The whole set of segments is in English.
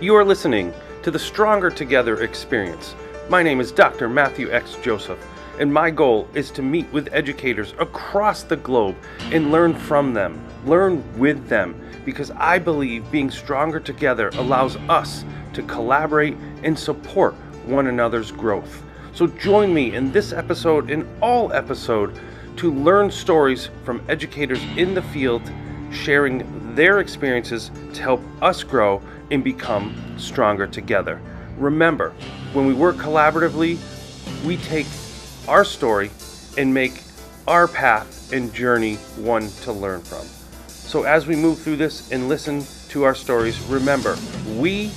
You are listening to the Stronger Together experience. My name is Dr. Matthew X. Joseph, and my goal is to meet with educators across the globe and learn from them, learn with them, because I believe being stronger together allows us to collaborate and support one another's growth. So join me in this episode and all episode to learn stories from educators in the field sharing their experiences to help us grow and become stronger together. Remember, when we work collaboratively, we take our story and make our path and journey one to learn from. So, as we move through this and listen to our stories, remember, we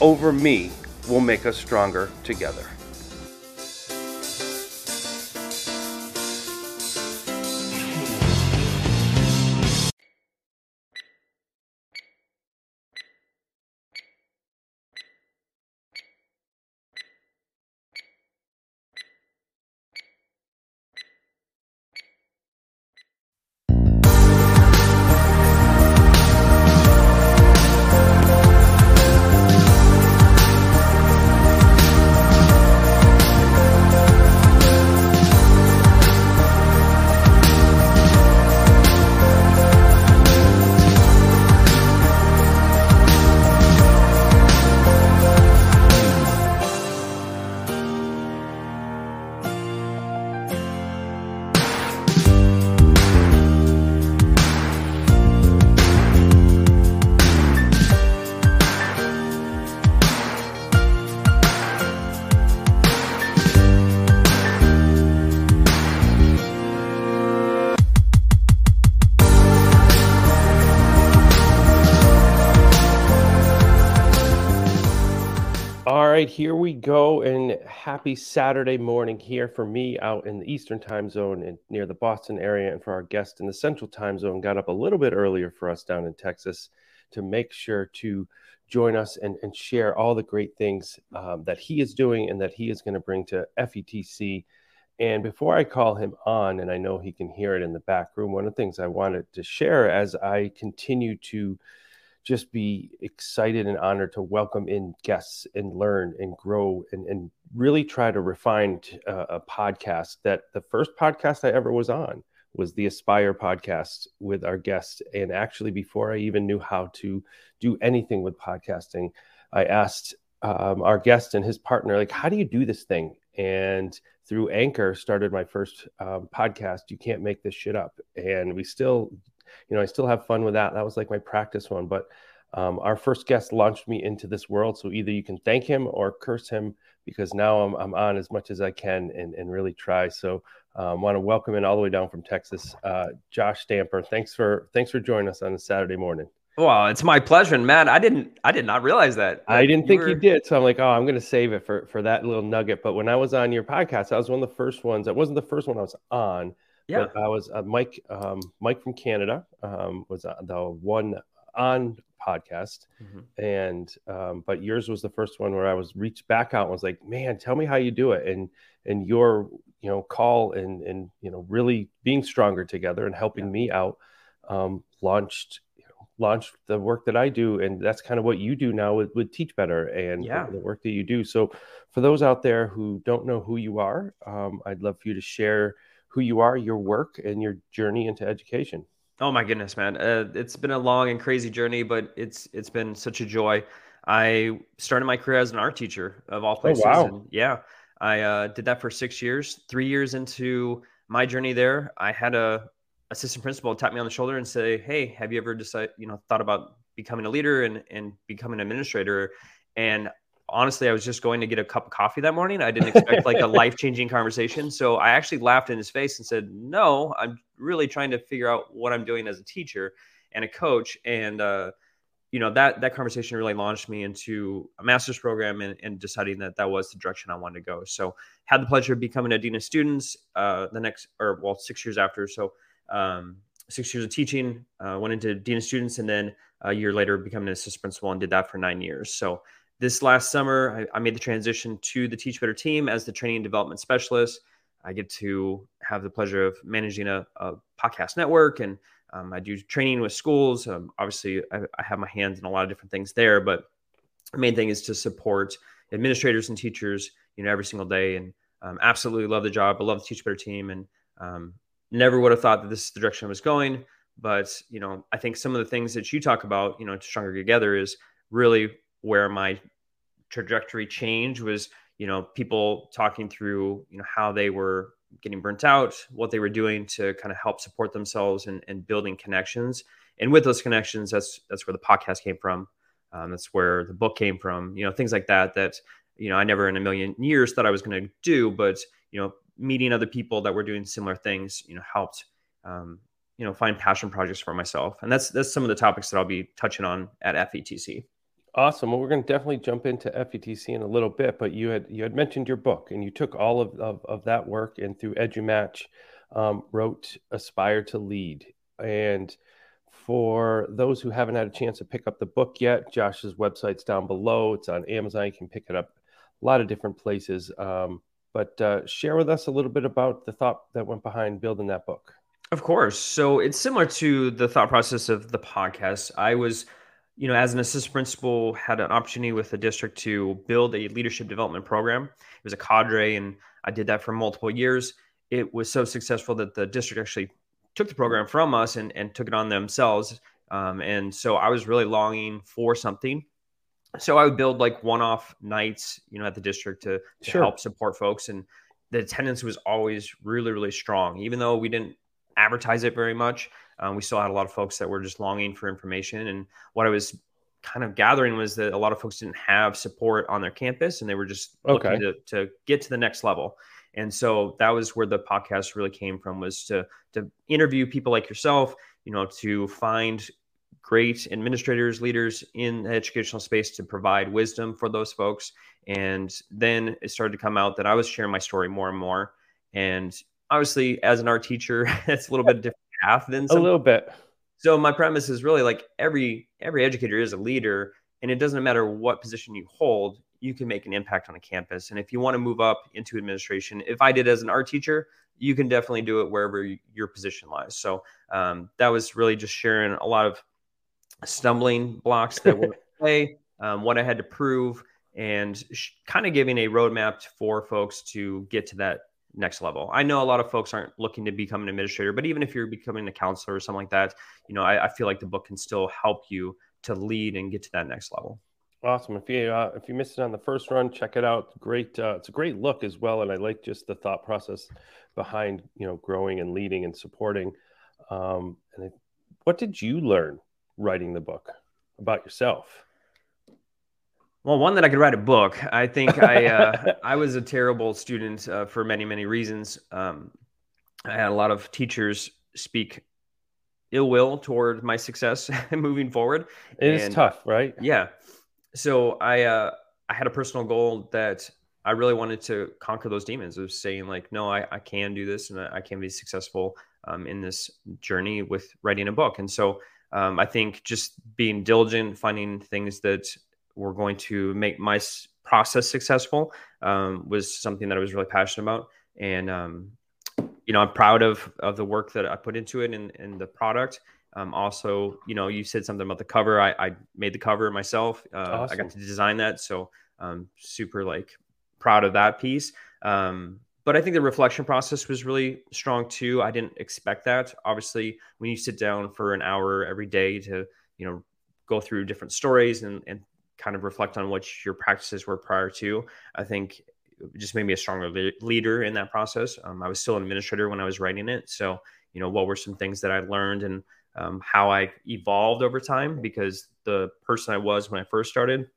over me will make us stronger together. Right, here we go. And happy Saturday morning here for me out in the Eastern time zone and near the Boston area. And for our guest in the Central time zone, got up a little bit earlier for us down in Texas to make sure to join us and, and share all the great things um, that he is doing and that he is going to bring to FETC. And before I call him on, and I know he can hear it in the back room, one of the things I wanted to share as I continue to just be excited and honored to welcome in guests and learn and grow and, and really try to refine uh, a podcast that the first podcast I ever was on was the Aspire podcast with our guest. And actually, before I even knew how to do anything with podcasting, I asked um, our guest and his partner, like, how do you do this thing? And through Anchor, started my first um, podcast. You can't make this shit up. And we still you know, I still have fun with that. That was like my practice one. But um, our first guest launched me into this world. So either you can thank him or curse him because now I'm, I'm on as much as I can and, and really try. So I um, want to welcome in all the way down from Texas, uh, Josh Stamper. Thanks for thanks for joining us on a Saturday morning. Well, it's my pleasure, and man, I didn't I did not realize that. I didn't you think were... you did, so I'm like, oh, I'm going to save it for for that little nugget. But when I was on your podcast, I was one of the first ones. I wasn't the first one I was on yeah. But I was uh, Mike. Um, Mike from Canada um, was uh, the one on podcast, mm-hmm. and um, but yours was the first one where I was reached back out and was like, "Man, tell me how you do it," and and your you know call and and you know really being stronger together and helping yeah. me out um, launched launched the work that I do, and that's kind of what you do now with, with Teach Better and yeah. the, the, work that you do. So, for those out there who don't know who you are, um, I'd love for you to share who you are, your work, and your journey into education. Oh my goodness, man! Uh, it's been a long and crazy journey, but it's it's been such a joy. I started my career as an art teacher of all oh, places. Oh, wow. And yeah, I uh, did that for six years. Three years into my journey there, I had a assistant principal tap me on the shoulder and say, "Hey, have you ever decided, you know, thought about becoming a leader and and becoming an administrator?" And honestly, I was just going to get a cup of coffee that morning. I didn't expect like a life changing conversation. So I actually laughed in his face and said, No, I'm really trying to figure out what I'm doing as a teacher and a coach. And, uh, you know, that, that conversation really launched me into a master's program and, and, deciding that that was the direction I wanted to go. So had the pleasure of becoming a dean of students uh, the next, or well, six years after. So, um, six years of teaching, uh, went into dean of students, and then a year later becoming an assistant principal and did that for nine years. So this last summer, I, I, made the transition to the Teach Better team as the training and development specialist. I get to have the pleasure of managing a, a podcast network and um, I do training with schools. Um, obviously, I, I, have my hands in a lot of different things there, but the main thing is to support administrators and teachers, you know, every single day. And um, absolutely love the job. I love the Teach Better team, and um, never would have thought that this is the direction I was going. But you know, I think some of the things that you talk about, you know, to stronger together is really where my trajectory change was. You know, people talking through, you know, how they were getting burnt out, what they were doing to kind of help support themselves and, and building connections. And with those connections, that's that's where the podcast came from. Um, that's where the book came from. You know, things like that. That you know, I never in a million years thought I was going to do, but you know, meeting other people that were doing similar things, you know, helped, um, you know, find passion projects for myself. And that's that's some of the topics that I'll be touching on at FETC. Awesome. Well, we're going to definitely jump into FETC in a little bit, but you had you had mentioned your book, and you took all of of, of that work and through EduMatch um, wrote "Aspire to Lead." And for those who haven't had a chance to pick up the book yet, Josh's website's down below. It's on Amazon. You can pick it up a lot of different places. Um, but uh, share with us a little bit about the thought that went behind building that book. Of course. So it's similar to the thought process of the podcast. I was, you know, as an assistant principal, had an opportunity with the district to build a leadership development program. It was a cadre, and I did that for multiple years. It was so successful that the district actually took the program from us and, and took it on themselves. Um, and so I was really longing for something so I would build like one-off nights, you know, at the district to, to sure. help support folks, and the attendance was always really, really strong. Even though we didn't advertise it very much, um, we still had a lot of folks that were just longing for information. And what I was kind of gathering was that a lot of folks didn't have support on their campus, and they were just okay. looking to, to get to the next level. And so that was where the podcast really came from was to to interview people like yourself, you know, to find great administrators, leaders in the educational space to provide wisdom for those folks. And then it started to come out that I was sharing my story more and more. And obviously, as an art teacher, it's a little bit different path than some. a little bit. So my premise is really like every every educator is a leader, and it doesn't matter what position you hold, you can make an impact on a campus. And if you want to move up into administration, if I did as an art teacher, you can definitely do it wherever your position lies. So um, that was really just sharing a lot of stumbling blocks that were play, um, what I had to prove, and sh- kind of giving a roadmap for folks to get to that next level. I know a lot of folks aren't looking to become an administrator, but even if you're becoming a counselor or something like that, you know, I, I feel like the book can still help you to lead and get to that next level. Awesome. If you uh, if you missed it on the first run, check it out. Great. Uh, it's a great look as well, and I like just the thought process behind you know growing and leading and supporting. Um, and what did you learn writing the book about yourself? Well, one that I could write a book. I think I uh, I was a terrible student uh, for many many reasons. Um, I had a lot of teachers speak ill will toward my success moving forward. It and, is tough, right? Yeah. So I uh, I had a personal goal that I really wanted to conquer those demons of saying like, no, I, I can do this and I can be successful um, in this journey with writing a book. And so um, I think just being diligent, finding things that were going to make my process successful um, was something that I was really passionate about. And, um, you know, I'm proud of, of the work that I put into it and, and the product. Um, also, you know, you said something about the cover. I, I made the cover myself. Uh, awesome. I got to design that. So I'm super like proud of that piece. Um, but I think the reflection process was really strong too. I didn't expect that. Obviously, when you sit down for an hour every day to, you know, go through different stories and, and kind of reflect on what your practices were prior to, I think just made me a stronger le- leader in that process. Um, I was still an administrator when I was writing it. So, you know, what were some things that I learned and um, how I evolved over time because the person I was when I first started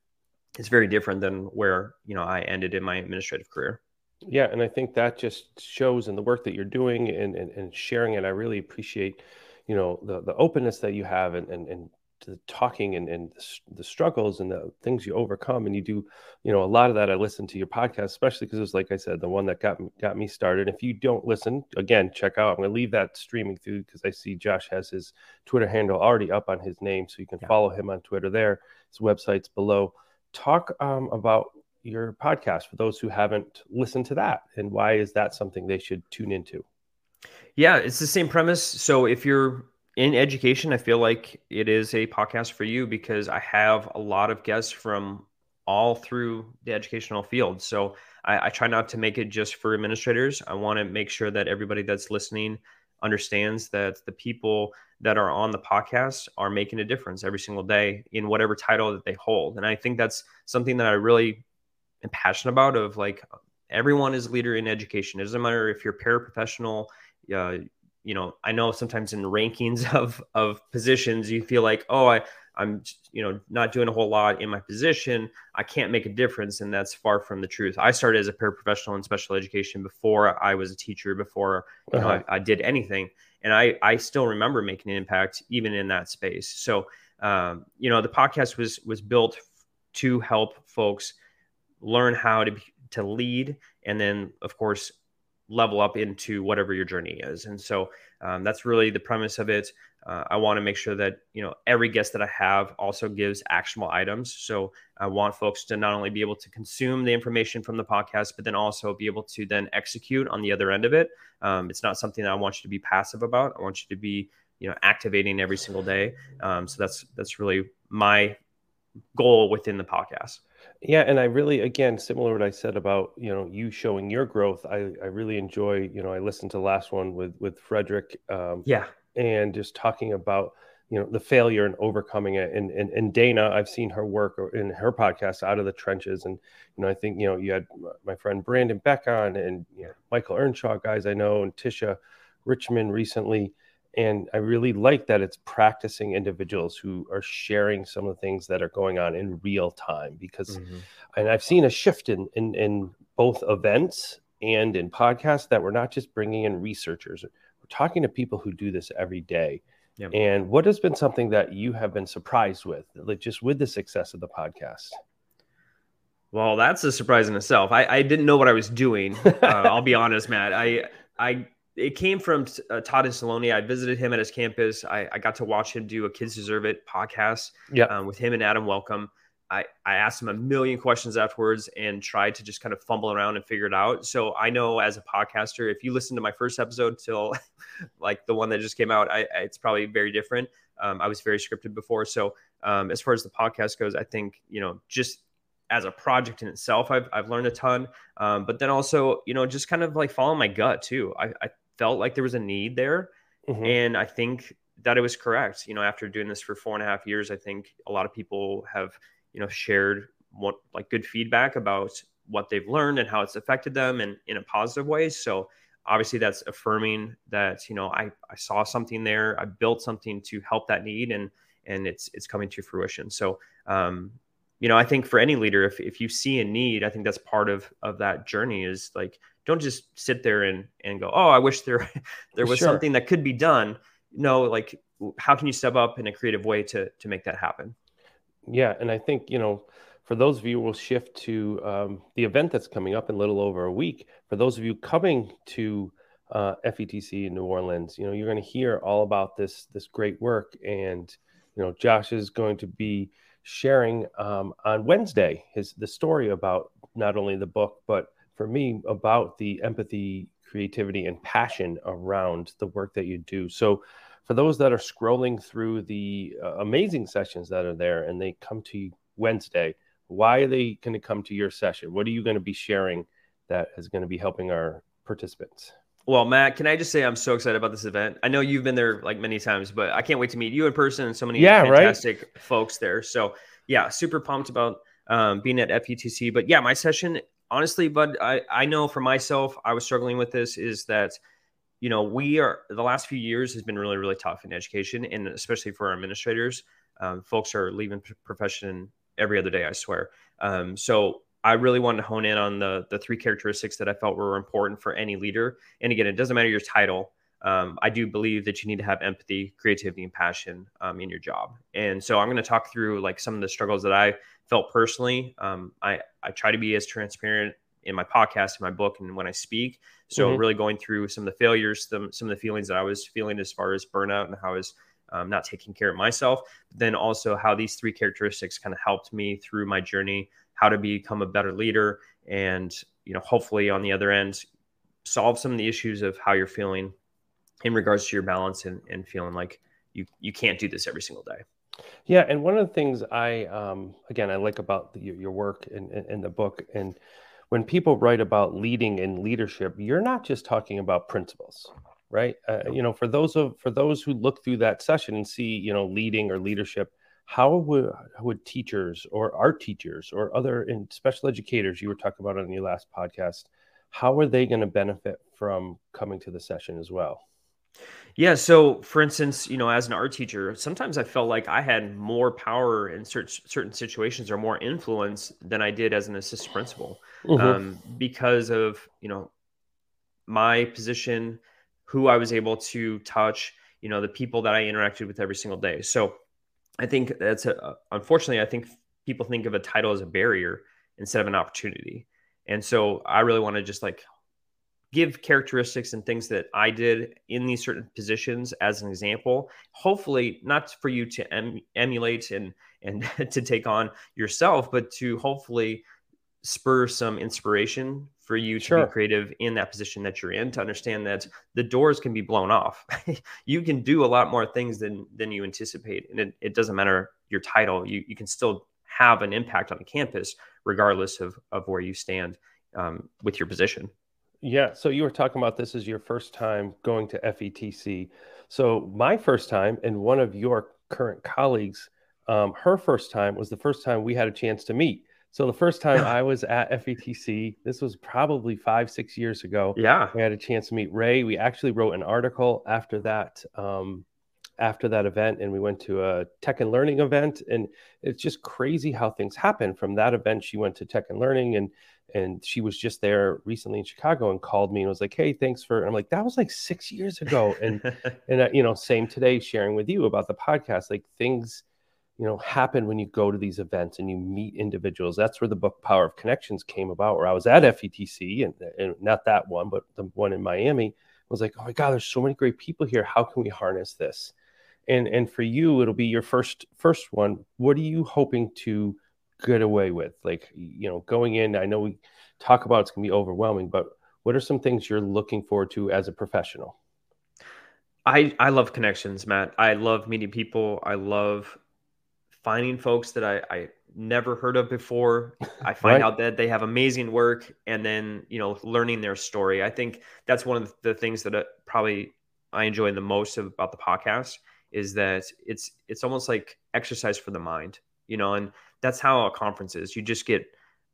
is very different than where, you know, I ended in my administrative career. Yeah, and I think that just shows in the work that you're doing and, and, and sharing it. I really appreciate, you know, the, the openness that you have and, and, and the talking and, and the struggles and the things you overcome. And you do, you know, a lot of that. I listen to your podcast, especially because it was, like I said, the one that got, got me started. If you don't listen, again, check out. I'm going to leave that streaming through because I see Josh has his Twitter handle already up on his name. So you can yeah. follow him on Twitter there. His website's below. Talk um, about your podcast for those who haven't listened to that and why is that something they should tune into yeah it's the same premise so if you're in education i feel like it is a podcast for you because i have a lot of guests from all through the educational field. So I, I try not to make it just for administrators. I want to make sure that everybody that's listening understands that the people that are on the podcast are making a difference every single day in whatever title that they hold. And I think that's something that I really am passionate about of like everyone is a leader in education. It doesn't matter if you're paraprofessional, uh, you know, I know sometimes in rankings of of positions you feel like, oh, I I'm you know not doing a whole lot in my position. I can't make a difference, and that's far from the truth. I started as a paraprofessional in special education before I was a teacher, before you uh-huh. know I, I, did anything, and I I still remember making an impact even in that space. So um, you know the podcast was was built to help folks learn how to to lead, and then of course level up into whatever your journey is. And so um, that's really the premise of it. Uh, I want to make sure that you know every guest that I have also gives actionable items. So I want folks to not only be able to consume the information from the podcast, but then also be able to then execute on the other end of it. Um, it's not something that I want you to be passive about. I want you to be you know activating every single day. Um, so that's that's really my goal within the podcast. Yeah, and I really, again, similar what I said about you know you showing your growth. I I really enjoy you know I listened to the last one with with Frederick. Um, yeah, and just talking about you know the failure and overcoming it. And and, and Dana, I've seen her work in her podcast, Out of the Trenches, and you know I think you know you had my friend Brandon Beck on, and you know, Michael Earnshaw, guys I know, and Tisha Richmond recently and I really like that it's practicing individuals who are sharing some of the things that are going on in real time because mm-hmm. and I've seen a shift in, in in both events and in podcasts that we're not just bringing in researchers we're talking to people who do this every day. Yep. and what has been something that you have been surprised with like just with the success of the podcast? Well that's a surprise in itself. I, I didn't know what i was doing. Uh, i'll be honest matt. I i it came from uh, Todd Nesloney. I visited him at his campus. I, I, got to watch him do a Kids Deserve It podcast yeah. Um, with him and Adam Welcome. I, I asked him a million questions afterwards and tried to just kind of fumble around and figure it out. So I know as a podcaster, if you listen to my first episode till like the one that just came out, I, I it's probably very different. Um, I was very scripted before. So um, as far as the podcast goes, I think, you know, just as a project in itself, I've, I've learned a ton. Um, but then also, you know, just kind of like follow my gut too. I, I felt like there was a need there. Mm-hmm. And I think that it was correct. You know, after doing this for four and a half years, I think a lot of people have, you know, shared what like good feedback about what they've learned and how it's affected them and in a positive way. So obviously that's affirming that, you know, I, I saw something there, I built something to help that need and and it's it's coming to fruition. So um, you know, I think for any leader, if if you see a need, I think that's part of of that journey is like don't just sit there and and go, oh, I wish there there was sure. something that could be done. No, like how can you step up in a creative way to to make that happen? Yeah, and I think you know, for those of you, we'll shift to um, the event that's coming up in a little over a week. For those of you coming to uh, FETC in New Orleans, you know, you're going to hear all about this this great work, and you know, Josh is going to be sharing um, on Wednesday his the story about not only the book but for me about the empathy, creativity, and passion around the work that you do. So, for those that are scrolling through the uh, amazing sessions that are there and they come to Wednesday, why are they going to come to your session? What are you going to be sharing that is going to be helping our participants? Well, Matt, can I just say I'm so excited about this event? I know you've been there like many times, but I can't wait to meet you in person and so many yeah, fantastic right? folks there. So, yeah, super pumped about um, being at FETC. But yeah, my session honestly, but I, I know for myself, I was struggling with this is that, you know, we are the last few years has been really, really tough in education and especially for our administrators. Um, folks are leaving profession every other day, I swear. Um, so I really wanted to hone in on the the three characteristics that I felt were important for any leader. And again, it doesn't matter your title. Um, I do believe that you need to have empathy, creativity, and passion um, in your job. And so I'm going to talk through like some of the struggles that I felt personally. Um, I I try to be as transparent in my podcast, in my book, and when I speak. So mm-hmm. really going through some of the failures, some some of the feelings that I was feeling as far as burnout and how I was um, not taking care of myself. But then also how these three characteristics kind of helped me through my journey, how to become a better leader, and you know hopefully on the other end solve some of the issues of how you're feeling in regards to your balance and, and feeling like you you can't do this every single day. Yeah, and one of the things I, um, again, I like about the, your work in, in, the book, and when people write about leading and leadership, you're not just talking about principles, right? Uh, you know, for those of for those who look through that session and see, you know, leading or leadership, how would would teachers or art teachers or other in special educators you were talking about on your last podcast, how are they going to benefit from coming to the session as well? Yeah. So, for instance, you know, as an art teacher, sometimes I felt like I had more power in certain certain situations or more influence than I did as an assistant principal, mm-hmm. um, because of you know my position, who I was able to touch, you know, the people that I interacted with every single day. So, I think that's a, unfortunately, I think people think of a title as a barrier instead of an opportunity, and so I really want to just like give characteristics and things that I did in these certain positions as an example. Hopefully, not for you to em- emulate and and to take on yourself, but to hopefully spur some inspiration for you to sure. be creative in that position that you're in to understand that the doors can be blown off you can do a lot more things than than you anticipate and it, it doesn't matter your title you, you can still have an impact on the campus regardless of of where you stand um, with your position yeah. So you were talking about this as your first time going to FETC. So my first time, and one of your current colleagues, um, her first time was the first time we had a chance to meet. So the first time I was at FETC, this was probably five, six years ago. Yeah. We had a chance to meet Rae. We actually wrote an article after that, um, after that event, and we went to a tech and learning event. And it's just crazy how things happen. From that event, she went to tech and learning and and she was just there recently in Chicago and called me and was like, "Hey, thanks for." I'm like, "That was like six years ago," and and uh, you know, same today, sharing with you about the podcast. Like things, you know, happen when you go to these events and you meet individuals. That's where the book Power of Connections came about. Where I was at FETC and, and not that one, but the one in Miami. I was like, "Oh my God, there's so many great people here. How can we harness this?" And and for you, it'll be your first first one. What are you hoping to get away with? Like, you know, going in, I know we talk about it's going to be overwhelming, but what are some things you're looking forward to as a professional? I, I love connections, Matt. I love meeting people. I love finding folks that I, I never heard of before. I find right. out that they have amazing work and then, you know, learning their story. I think that's one of the things that uh, probably I enjoy the most about the podcast is that it's it's almost like exercise for the mind, you know, and that's how a conference is. You just get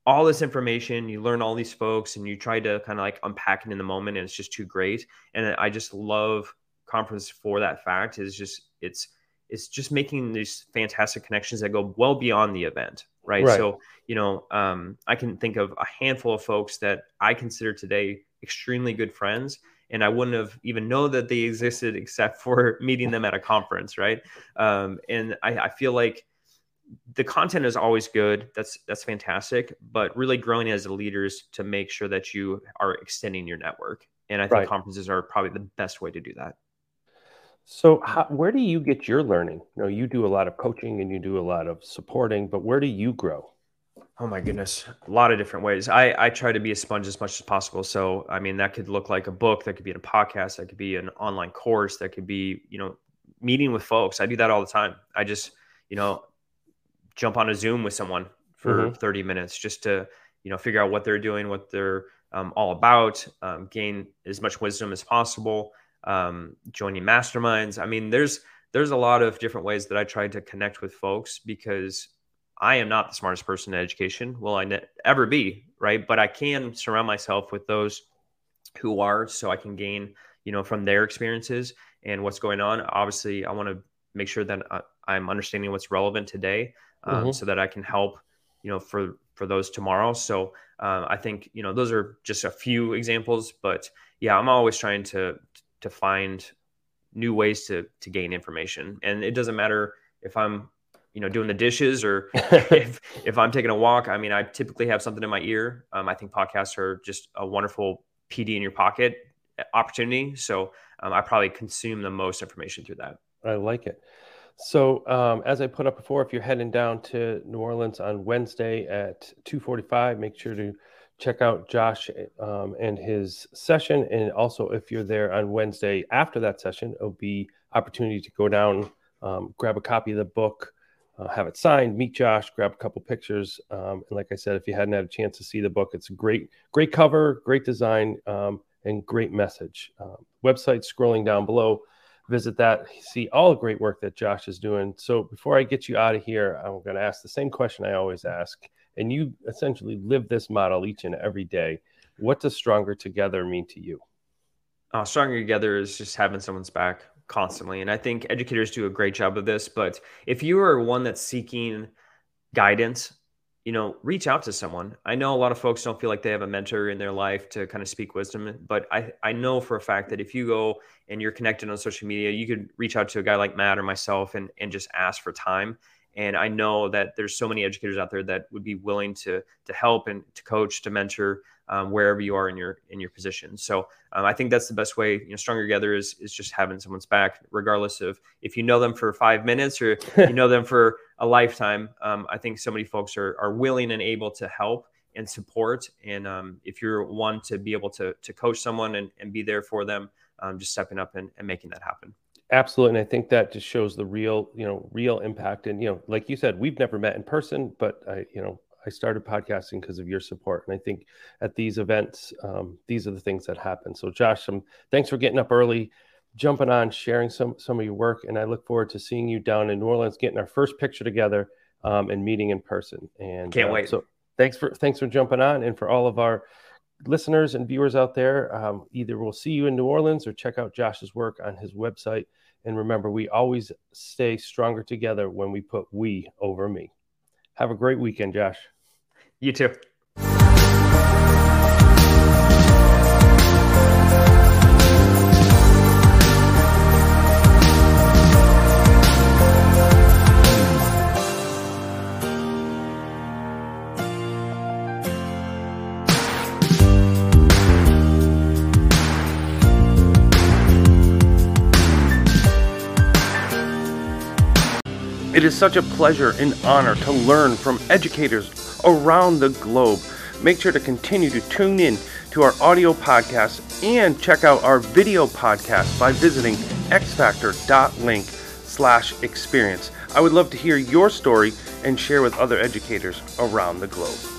all this information, you learn all these folks, and you try to kind of like unpack it in the moment, and it's just too great. And I just love conference for that fact. Is just it's it's just making these fantastic connections that go well beyond the event, right? right. So you know, um, I can think of a handful of folks that I consider today extremely good friends and I wouldn't have even know that they existed except for meeting them at a conference, right? Um, and I, I, feel like the content is always good. That's that's fantastic. But really growing as leaders to make sure that you are extending your network. And I think right. conferences are probably the best way to do that. So, how, where do you get your learning? You know, you do a lot of coaching and you do a lot of supporting, but where do you grow? Oh my goodness, a lot of different ways. I I try to be a sponge as much as possible. So, I mean, that could look like a book, that could be a podcast, that could be an online course, that could be you know meeting with folks. I do that all the time. I just you know jump on a Zoom with someone for mm-hmm. 30 minutes just to, you know, figure out what they're doing, what they're um, all about, um, gain as much wisdom as possible, um, joining masterminds. I mean, there's there's a lot of different ways that I try to connect with folks because I am not the smartest person in education. Will I ne- ever be? Right. But I can surround myself with those who are so I can gain, you know, from their experiences and what's going on. Obviously, I want to make sure that uh, I'm understanding what's relevant today um, mm-hmm. so that I can help, you know, for for those tomorrow. So um, I think you know those are just a few examples, but yeah, I'm always trying to to find new ways to to gain information, and it doesn't matter if I'm you know doing the dishes or if if I'm taking a walk. I mean, I typically have something in my ear. Um, I think podcasts are just a wonderful PD in your pocket opportunity. So um, I probably consume the most information through that. I like it. So, um, as I put up before, if you're heading down to New Orleans on Wednesday at 2:45, make sure to check out Josh um, and his session. And also, if you're there on Wednesday after that session, it'll be opportunity to go down, um, grab a copy of the book, uh, have it signed, meet Josh, grab a couple pictures. Um, and like I said, if you hadn't had a chance to see the book, it's a great, great cover, great design, um, and great message. Um, website scrolling down below. Visit that, see all the great work that Josh is doing. So before I get you out of here, I'm going to ask the same question I always ask. And you essentially live this model each and every day. What does stronger together mean to you? Uh, stronger together is just having someone's back constantly. And I think educators do a great job of this. But if you are one that's seeking guidance, you know, reach out to someone. I know a lot of folks don't feel like they have a mentor in their life to kind of speak wisdom, but I, I know for a fact that if you go and you're connected on social media, you could reach out to a guy like Matt or myself and, and just ask for time. And I know that there's so many educators out there that would be willing to to help and to coach, to mentor, um, wherever you are in your in your position. So um, I think that's the best way. You know, stronger together is is just having someone's back, regardless of if you know them for five minutes or you know them for a lifetime. Um, I think so many folks are are willing and able to help and support. And um, if you're one to be able to to coach someone and, and be there for them, um, just stepping up and, and making that happen. Absolutely, and I think that just shows the real, you know, real impact. And you know, like you said, we've never met in person, but I, you know, I started podcasting because of your support. And I think at these events, um, these are the things that happen. So, Josh, um, thanks for getting up early, jumping on, sharing some some of your work, and I look forward to seeing you down in New Orleans, getting our first picture together, um, and meeting in person. And can't uh, wait. So, thanks for thanks for jumping on, and for all of our listeners and viewers out there, um, either we'll see you in New Orleans or check out Josh's work on his website. And remember, we always stay stronger together when we put we over me. Have a great weekend, Josh. You too. It is such a pleasure and honor to learn from educators around the globe. Make sure to continue to tune in to our audio podcast and check out our video podcast by visiting xfactor.link slash experience. I would love to hear your story and share with other educators around the globe.